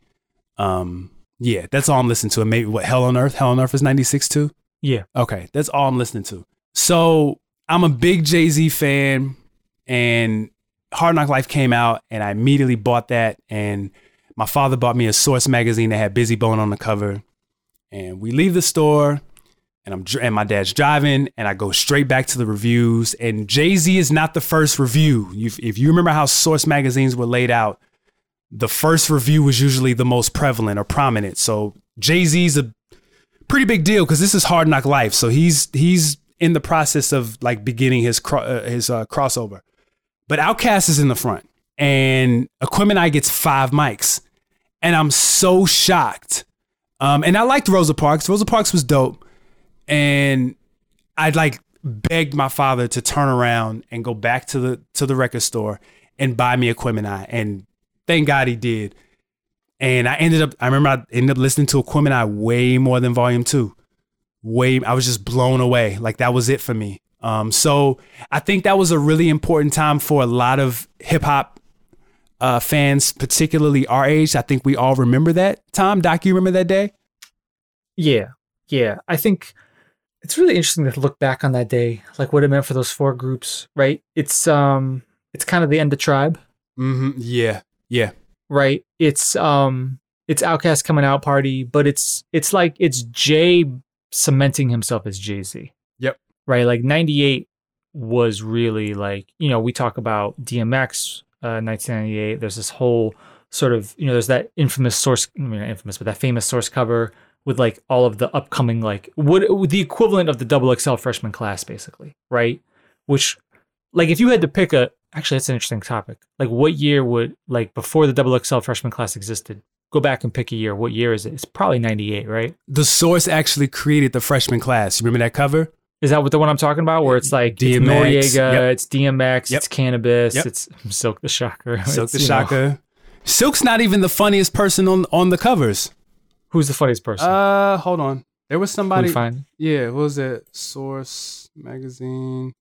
Um, yeah, that's all I'm listening to. And maybe what Hell on Earth? Hell on Earth is 96 too. Yeah. Okay, that's all I'm listening to. So I'm a big Jay Z fan, and Hard Knock Life came out, and I immediately bought that. And my father bought me a Source magazine that had Bizzy Bone on the cover. And we leave the store, and I'm and my dad's driving, and I go straight back to the reviews. And Jay Z is not the first review. If you remember how Source magazines were laid out, the first review was usually the most prevalent or prominent. So Jay Z's a pretty big deal because this is Hard Knock Life. So he's he's in the process of like beginning his cro- uh, his uh, crossover. But Outkast is in the front, and Aquemini gets five mics, and I'm so shocked. Um, and I liked Rosa Parks. Rosa Parks was dope, and I'd like begged my father to turn around and go back to the to the record store and buy me Equipment Aquemini, and thank God he did. And I ended up, I remember I ended up listening to Aquemini way more than Volume Two. Way, I was just blown away. Like that was it for me. Um, so I think that was a really important time for a lot of hip hop uh, fans, particularly our age. I think we all remember that. Tom, Doc, you remember that day? Yeah. Yeah. I think it's really interesting to look back on that day, like what it meant for those four groups, right? It's um it's kind of the end of tribe, Mm-hmm. Yeah, yeah, right? It's um it's Outkast coming out party, but it's it's like it's Jay cementing himself as Jay-Z. Yep. Right? Like 98 was really like, you know, we talk about DMX uh 1998, there's this whole sort of, you know, there's that infamous source, I mean, not infamous, but that famous source cover with like all of the upcoming like what the equivalent of the double XL freshman class basically, right? Which like if you had to pick a actually that's an interesting topic. Like what year would like before the double XL freshman class existed? Go back and pick a year. What year is it? It's probably 98, right? The Source actually created the freshman class. You remember that cover? Is that what the one I'm talking about? Where it's like it's DMX, Noreaga, yep. it's DMX, Yep. it's Canibus, Yep. it's Silk the Shocker. Silk it's, the you know, Shocker. Silk's not even the funniest person on on the covers. who's the funniest person? Uh, hold on. There was somebody. Yeah, what was that? Source magazine,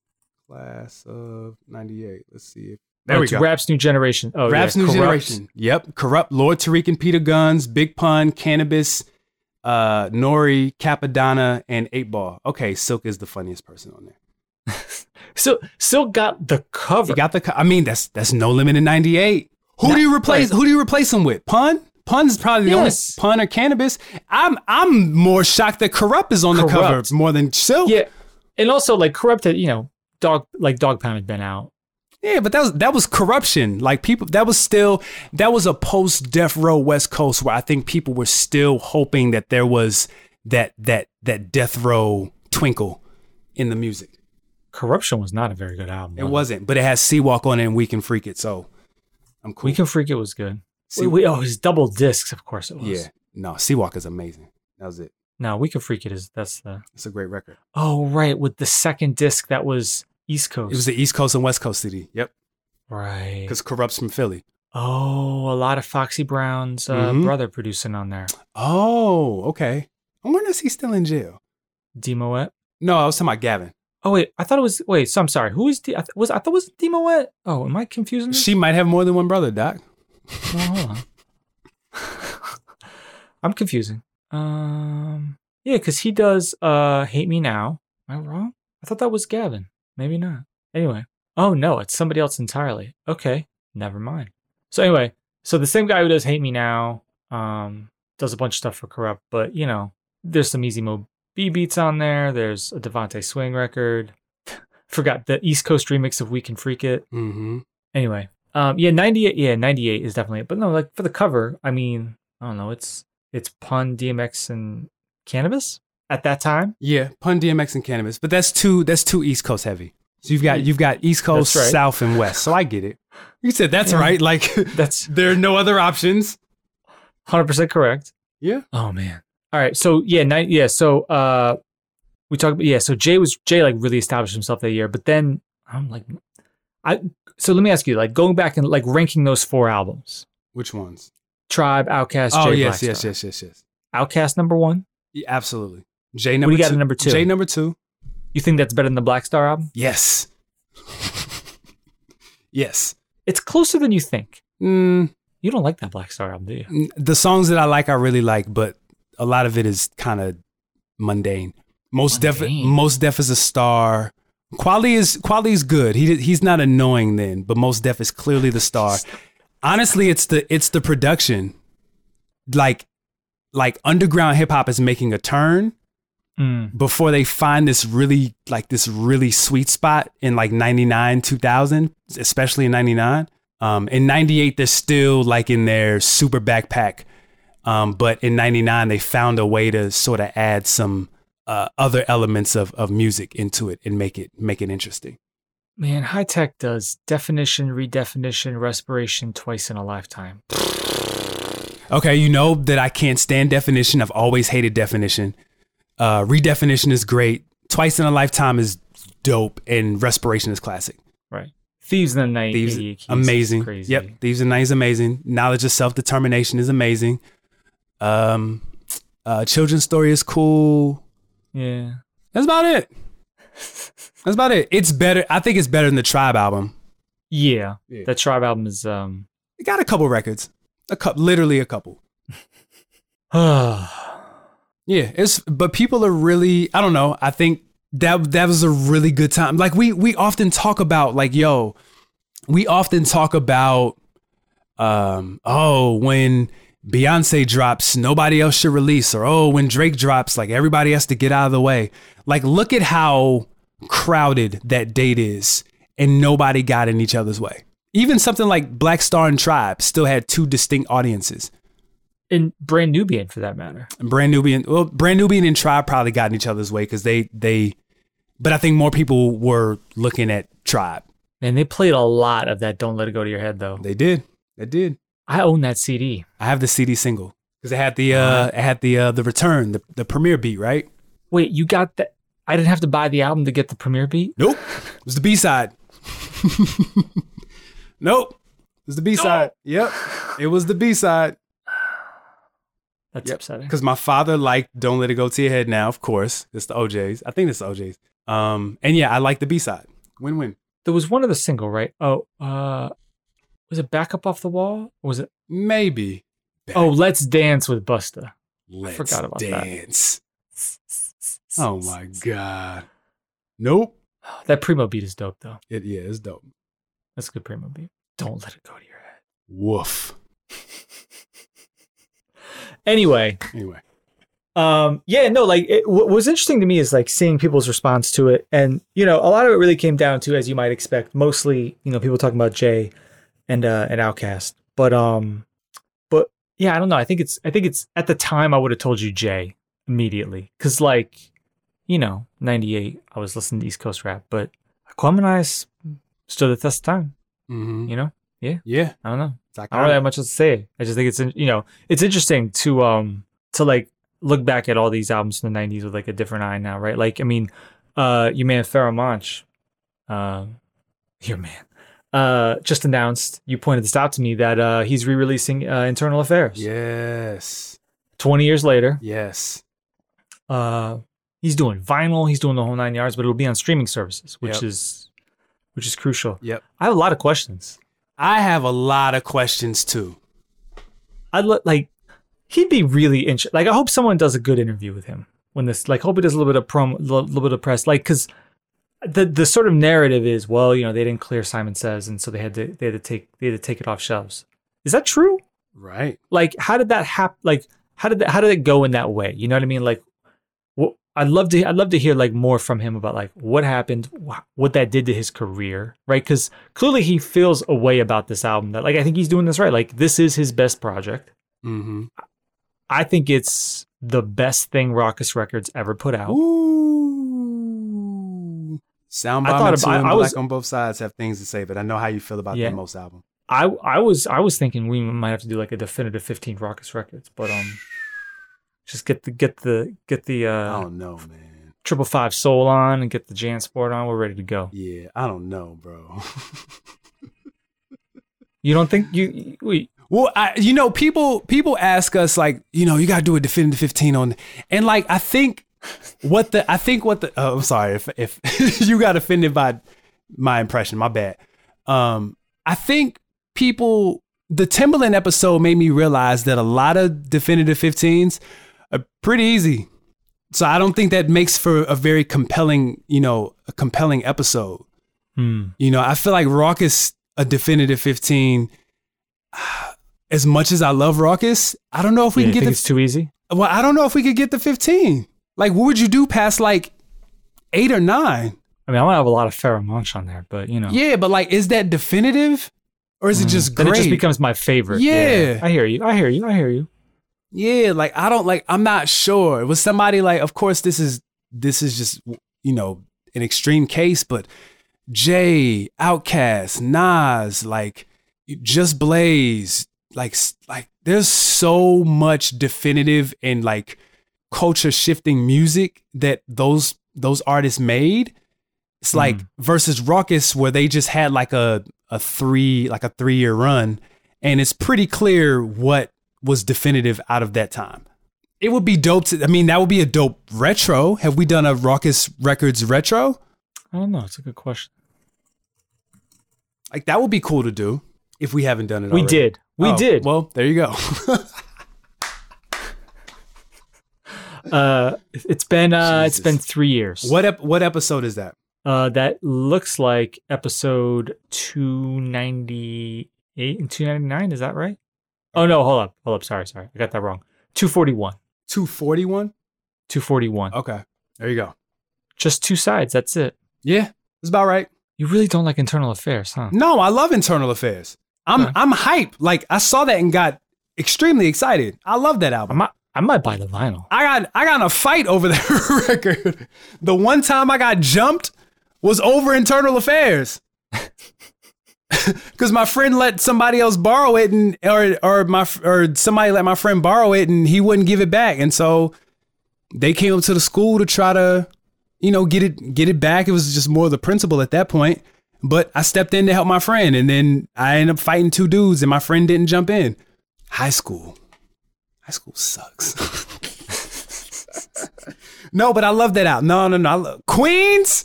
class of '98. Let's see if there Oh, we it's go. Rap's New Generation. Oh, Rap's yeah, New Kurupt. Generation. Yep. Kurupt. Lord Tariq and Peter Gunz, Big Pun, Canibus, uh, Nori, Cappadonna, and Eight Ball. Okay, Silk is the funniest person on there. So Silk got the cover. He got the. co- I mean, that's that's no limit in '98. Who Not- do you replace? right. Who do you replace him with? Pun. Pun's probably the Yes. only pun or Canibus. I'm I'm more shocked that Kurupt is on the cover Kurupt. more than Silk. yeah, and also like corrupted. You know, dog like Dog Pound had been out. Yeah, but that was that was Kuruption. Like people, that was still that was a post Death Row West Coast where I think people were still hoping that there was that that that Death Row twinkle in the music. Kuruption was not a very good album. It was wasn't, but it has C-Walk on it and We Can Freak It. So I'm cool. We Can Freak It was good. See- we, we, oh, his double discs, of course it was. yeah, no, C-Walk is amazing. That was it. No, We Can Freak It is that's the. It's a great record. Oh right, with the second disc that was East Coast. It was the East Coast and West Coast city. Yep. Right. because Kurupt's from Philly. Oh, a lot of Foxy Brown's uh, Mhm. brother producing on there. Oh, okay. I wonder is he still in jail? Demoet. No, I was talking about Gavin. Oh wait, I thought it was. Wait, so I'm sorry. Who is D? I th- was I thought it was Demoet? Oh, am I confusing? this? She might have more than one brother, Doc. No, hold on. I'm confusing. Um, yeah, because he does uh hate me now. Am I wrong? I thought that was Gavin. Maybe not. Anyway. Oh no, it's somebody else entirely. Okay, never mind. So anyway, so the same guy who does hate me now, um, does a bunch of stuff for Kurupt, but you know, there's some Easy Mo Bee beats on there. There's a DeVante Swing record. Forgot the East Coast remix of We Can Freak It. Mm-hmm. Anyway, um, yeah, ninety eight, yeah, ninety eight is definitely it. But no, like for the cover, I mean, I don't know, it's it's pun, DMX, and Canibus at that time. Yeah, pun DMX and Canibus, but that's too that's too East Coast heavy. So you've got you've got East Coast, right. South, and West. So I get it. You said that's Yeah. right. Like That's there are no other options. hundred percent correct. Yeah. Oh man. All right. So yeah, nine, yeah. So uh, we talked about yeah. So Jay was Jay like really established himself that year, but then I'm like, I. So let me ask you, like going back and like ranking those four albums: Which ones? Tribe, Outkast, oh Jay yes, Black yes, yes, yes, yes. Outkast number one. Yeah, absolutely. J What number do you got two. at number two? J number two. You think that's better than the Black Star album? Yes. yes. It's closer than you think. Mm, You don't like that Black Star album, do you? the songs that I like, I really like, but a lot of it is kind of mundane. Mos Def, Mos Def is a star. Quality is quality is good. He he's not annoying then, but Mos Def is clearly the star. Honestly, it's the it's the production. Like like underground hip hop is making a turn Mm. before they find this really like this really sweet spot in like 99 2000 especially in 99 um in 98 they're still like in their super backpack. Um but in 99 they found a way to sort of add some uh, other elements of of music into it and make it make it interesting. Man, Hi-Tek does definition, redefinition, respiration twice in a lifetime. okay you know that i can't stand definition. I've always hated definition uh redefinition is great twice in a lifetime is dope and respiration is classic Right. Thieves in the Night. Thieves, 88 amazing. Crazy. Yep, Thieves in the Night is amazing. Knowledge of self determination is amazing. Um, uh, children's story is cool. Yeah. That's about it. That's about it. It's better. I think it's better than the Tribe album. Yeah. Yeah. That Tribe album is um It got a couple records, a couple, literally a couple. Yeah, it's but people are really. I don't know. I think that that was a really good time. Like we we often talk about like yo, we often talk about um oh when Beyonce drops, nobody else should release, or oh when Drake drops, like everybody has to get out of the way. Like look at how crowded that date is, and nobody got in each other's way. Even something like Black Star and Tribe still had two distinct audiences. And Brand Nubian for that matter. And Brand Nubian, well, Brand Nubian and Tribe probably got in each other's way because they they, but I think more people were looking at Tribe. And they played a lot of that Don't Let It Go to Your Head though. They did, they did. I own that CD. I have the CD single because it had the uh, it had the uh, the return, the the Premier beat, right? Wait, you got that I didn't have to buy the album to get the Premier beat? Nope, it was the B side. nope, it was the B side. Yep, it was the B side. That's Yep. upsetting. Because my father liked "Don't Let It Go to Your Head." Now, of course, it's the O'Jays. I think it's the O'Jays. Um, and yeah, I like the B side. Win win. There was one of the single, right? Oh, uh was it Back Up Off the Wall? Or was it Maybe. Oh, Let's Dance with Busta. Let's forgot about that. dance. Oh my god. Nope. That Primo beat is dope though. It yeah, it's dope. That's a good Primo beat. Don't let it go to your head. Woof. Anyway, Anyway. um yeah no like it, what was interesting to me is like seeing people's response to it. And you know a lot of it really came down to as you might expect mostly you know people talking about jay and uh and Outkast but um but yeah i don't know. I think it's i think it's at the time i would have told you jay immediately. Because like you know 98 i was listening to east coast rap but Aquemini stood the test of time Mm-hmm. you know Yeah. yeah. i don't know I don't really have much else to say. I just think it's you know it's interesting to um to like look back at all these albums from the '90s with like a different eye now, right? Like I mean, uh, your man Pharoahe Monch, uh, your man, uh, just announced. You pointed this out to me that uh, he's re-releasing uh, Internal Affairs. Yes. Twenty years later, Yes. uh, he's doing vinyl. He's doing the whole nine yards, but it'll be on streaming services, which Yep. is which is crucial. Yep. I have a lot of questions. I have a lot of questions too. I'd like he'd be really interesting. Like I hope someone does a good interview with him when this. Like hope he does a little bit of prom, a little, bit of press. Like because the the sort of narrative is well, you know, they didn't clear Simon Says, and so they had to they had to take they had to take it off shelves. Is that true? Right. Like how did that happen? Like how did that how did it go in that way? You know what I mean? Like I'd love to I'd love to hear like more from him about like what happened, what that did to his career, right? Because clearly he feels a way about this album that like I think he's doing this right. Like this is his best project. Mm-hmm. I think it's the best thing Rawkus Records ever put out. Ooh. Sound I thought about- and I Black was- on both sides have things to say, but I know how you feel about Yeah. the most album. I I was I was thinking we might have to do like a definitive 15 Rawkus Records, but um just get the get the get the I uh don't know, man. triple five soul on and get the JanSport on. We're ready to go. Yeah, I don't know, bro. You don't think you wait, Well, I, you know, people people ask us like, you know, you got to do a definitive 15 on, and like, I think what the I think what the oh, I'm sorry if if you got offended by my impression, my bad. Um, I think people the Timbaland episode made me realize that a lot of definitive 15s are pretty easy. So I don't think that makes for a very compelling, you know, a compelling episode. hmm. You know, I feel like Rawkus, a definitive 15. As much as I love Rawkus, I don't know if we Yeah, you can think get it's too easy? the. Well, I don't know if we could get the 15. Like, what would you do past like eight or nine? I mean, I to have a lot of Pharoahe Monch on there, but you know, Yeah, but like, is that definitive, or is it just Mm. then it just becomes my favorite. Yeah. I hear you. I hear you. I hear you. Yeah, like I don't like I'm not sure. It was somebody like of course this is this is just you know an extreme case, but Jay, Outkast, Nas, like Just Blaze, like like there's so much definitive and like culture shifting music that those those artists made. It's like mm-hmm. versus Rawkus where they just had like a a three like a three year run, and it's pretty clear what was definitive out of that time. It would be dope to. I mean, that would be a dope retro. Have we done a Rawkus Records retro? I don't know. It's a good question. Like that would be cool to do if we haven't done it. We already. did. We Oh, did. Well, there you go. Uh, it's been uh, it's Jesus. been three years. what ep- what episode is that? Uh, that looks like episode two ninety eight and two ninety nine. Is that right? Oh no, hold up, hold up. Sorry, sorry, I got that wrong. Two forty one. Two forty one. Two forty one. Okay, there you go. Just two sides. That's it. Yeah, it's about right. You really don't like internal affairs, huh? No, I love Internal Affairs. I'm Okay. I'm hype. Like I saw that and got extremely excited. I love that album. I might, I might buy the vinyl. I got I got in a fight over that record. The one time I got jumped was over internal affairs. Cause my friend let somebody else borrow it and or or my or somebody let my friend borrow it and he wouldn't give it back. And so they came up to the school to try to, you know, get it get it back. It was just more the principal at that point. But I stepped in to help my friend and then I ended up fighting two dudes and my friend didn't jump in. High school. High school sucks. no, but I love that out. No, no, no. Queens,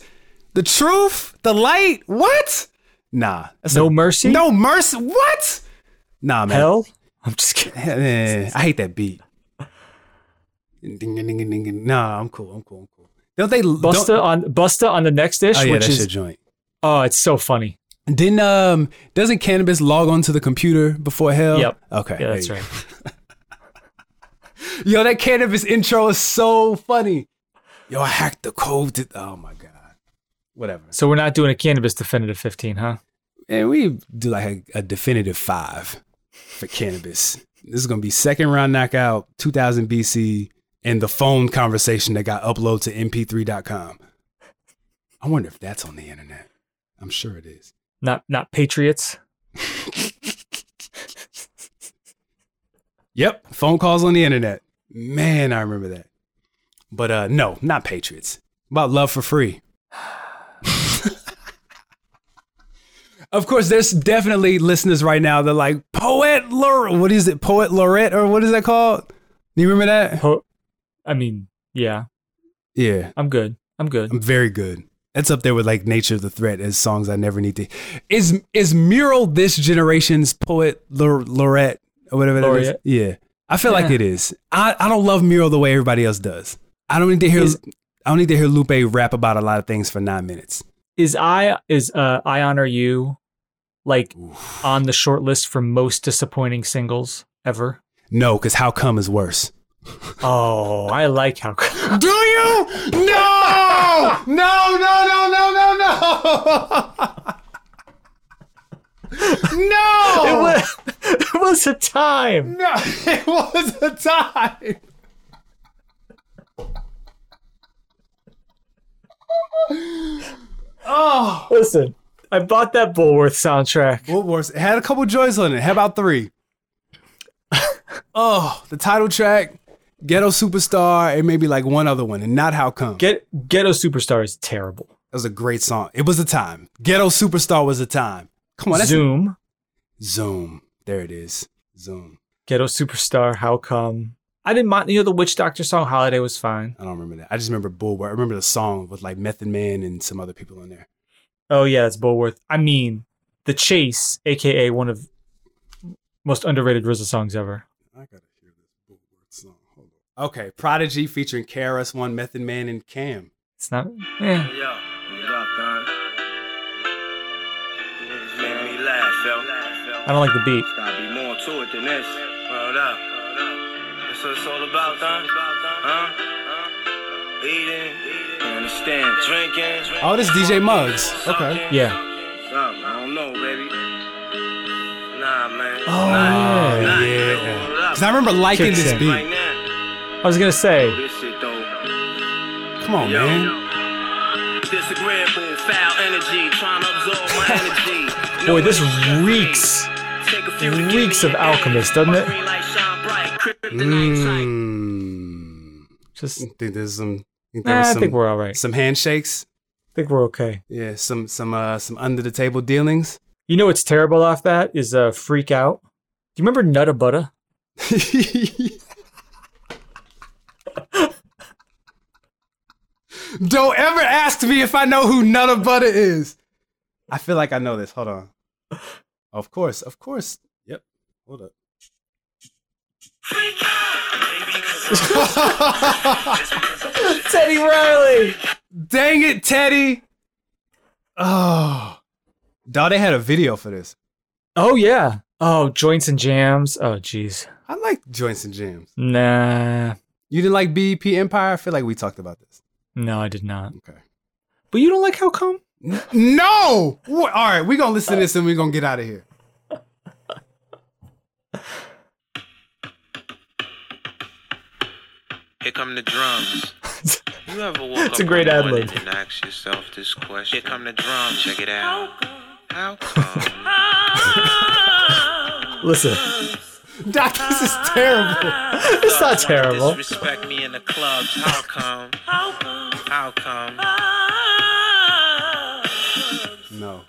the truth, the light. What? Nah. That's No mercy. No mercy. What? Nah, man. hell. I'm just kidding. Eh, I hate that beat. Nah, I'm cool. I'm cool. I'm cool. Don't they? Busta don't- on Busta on the next dish, Oh yeah, which that's is your joint. oh, it's so funny. Didn't um doesn't Canibus log onto the computer before hell? Yep. Okay. Yeah, that's right. Yo, that Canibus intro is so funny. Yo, I hacked the code. To, oh my god. Whatever. So we're not doing a Canibus definitive 15, huh? And we do like a, a definitive five for Canibus. This is gonna be second round knockout, 2000 BC, and the phone conversation that got uploaded to mp3.com. I wonder if that's on the internet. I'm sure it is. Not not patriots. Yep, phone calls on the internet. Man, I remember that. But uh no, not Patriots. About love for free. Of course, there's definitely listeners right now that like poet Lor. What is it? Poet laureate or what is that called? Do you remember that? Po- I mean, yeah, Yeah, I'm good. I'm good. I'm very good. That's up there with like Nature of the Threat as songs I never need to. Is is Mural this generation's poet laureate or whatever that is? Laureate. Yeah, I feel like it is. I, I don't love Mural the way everybody else does. I don't need to hear. Is- I don't need to hear Lupe rap about a lot of things for nine minutes. Is I is uh I honor you like on the short list for most disappointing singles ever? No, because How Come is worse. Oh, I like how. Come. Do you? No! No, no, no, no, no, no! No! It was, it was a time. no, it was a time. Oh, Listen, I bought that Bulworth soundtrack. was it? Had a couple joys on it. How about three? oh, the title track, Ghetto Superstar, and maybe like one other one, and not How Come. Get Ghetto Superstar is terrible. That was a great song. It was a time. Ghetto Superstar was a time. Come on, that's Zoom, Zoom. There it is. Zoom. Ghetto Superstar. How come? I didn't mind. You know the Witch Doctor song "Holiday" was fine. I don't remember that. I just remember Bulworth. I remember the song with like Method Man and some other people in there. Oh yeah, it's Bulworth. I mean, the Chase, aka one of most underrated RZA songs ever. I gotta hear this Bulworth song. Hold on. Okay, Prodigy featuring KRS One, Method Man, and Cam. It's not. Eh. Yo, what up, Don? Niggas making me laugh, yo. I don't like the beat. That's what it's all about, Huh? Huh? Eating. Understand? Drinking. Oh, this DJ Muggs. Okay. Yeah. Something. I don't know, baby. Nah, man. Oh, nah, yeah. nah, yeah. nigga, what up? Cause I remember liking Kicks this in. beat. Right. I was gonna say. This shit, though. Come on, Yo. man. Disagreeable, foul energy, trying to absorb my energy. Boy, this reeks. Take a few It reeks of me. Alchemist, doesn't it? Green light shine bright, kryptonite sight. Mm. Just. Think there's some. Think there Nah, was I think we're all right. some handshakes. I think we're okay. Yeah, some some uh some under the table dealings. You know what's terrible off that is uh, Freak Out. Do you remember Nutta Butta? Don't ever ask me if I know who Nutter Butter is. I feel like I know this. Hold on. Of course, of course. Yep. Hold up. Teddy Riley. Dang it, Teddy. Oh. Dawg, they had a video for this. Oh yeah. Oh, joints and jams. Oh jeez. I like joints and jams. Nah. You didn't like BEP Empire? I feel like we talked about this. No, I did not. Okay. But you don't like how come? No! All right, we're going to listen to this and we're going to get out of here. Here come the drums. You ever woke It's a great one ad-lib. and ask yourself this question? Here come the drums. Check it out. How come? Listen, Doc, this is terrible. it's not terrible. Disrespect me in the clubs. How come? How come? No.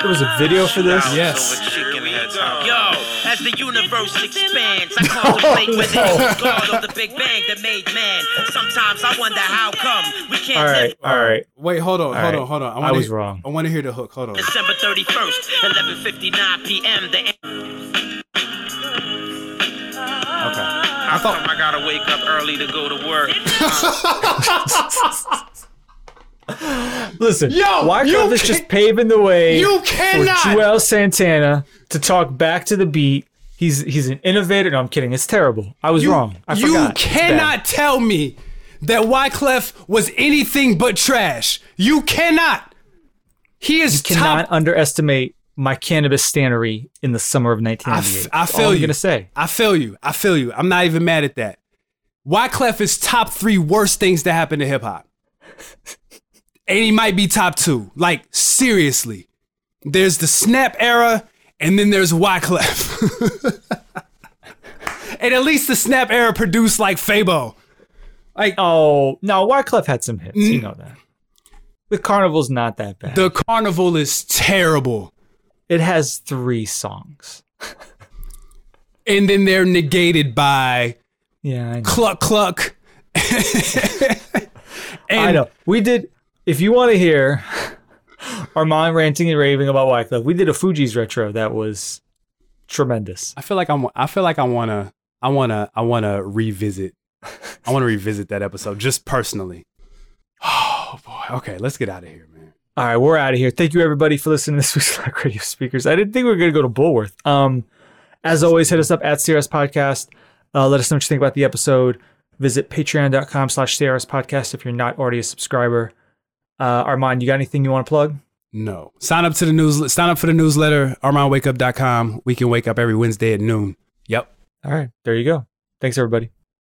There was a video for this. Yes. Over chicken heads. How Yo, as the universe expands, I contemplate within God of the Big Bang that made man. Sometimes I wonder how come we can't All right. live All right. Wait, hold on, hold right. on, hold on. I wanna was hear- wrong. I want to hear the hook. Hold on. December 31st, 11:59 p.m. The Okay. How come I gotta wake up early to go to work? Listen. Yo, can't this just paving the way You for cannot. Juelz Santana to talk back to the beat? He's he's an innovator. No, I'm kidding. It's terrible. I was You, wrong. I you forgot. Cannot tell me that Wyclef was anything but trash. You cannot. He is You cannot top. underestimate my Canibus stannery in the summer of I, 1998. f- I feel you. I'm gonna say. I feel you. I feel you. I'm not even mad at that. Wyclef is top three worst things to happen to hip hop. and he might be top two. Like, seriously. There's the snap era, and then there's Wyclef. and at least the snap era produced like Fabo. Like, Oh no, Wyclef had some hits. You mm. know that. The Carnival's not that bad. the carnival is terrible. It has three songs. And then they're negated by Yeah, cluck cluck. and I know. We did. If you want to hear Armand ranting and raving about Wyclef, we did a Fugees retro that was tremendous. I feel like I'm. I feel like I wanna. I wanna. I wanna revisit. I wanna revisit that episode just personally. Oh boy. Okay, let's get out of here, man. All right, we're out of here. Thank you everybody for listening to this week's Slack Radio Speakers. I didn't think we were going to go to Bulworth. Um, as always, hit us up at CRS Podcast. Uh, let us know what you think about the episode. Visit patreon.com slash CRS Podcast if you're not already a subscriber. Uh, Armand, you got anything you want to plug? No. Sign up to the news. Sign up for the newsletter. ArmandWakeUp.com. We can wake up every Wednesday at noon. Yep. All right, there you go. Thanks, everybody.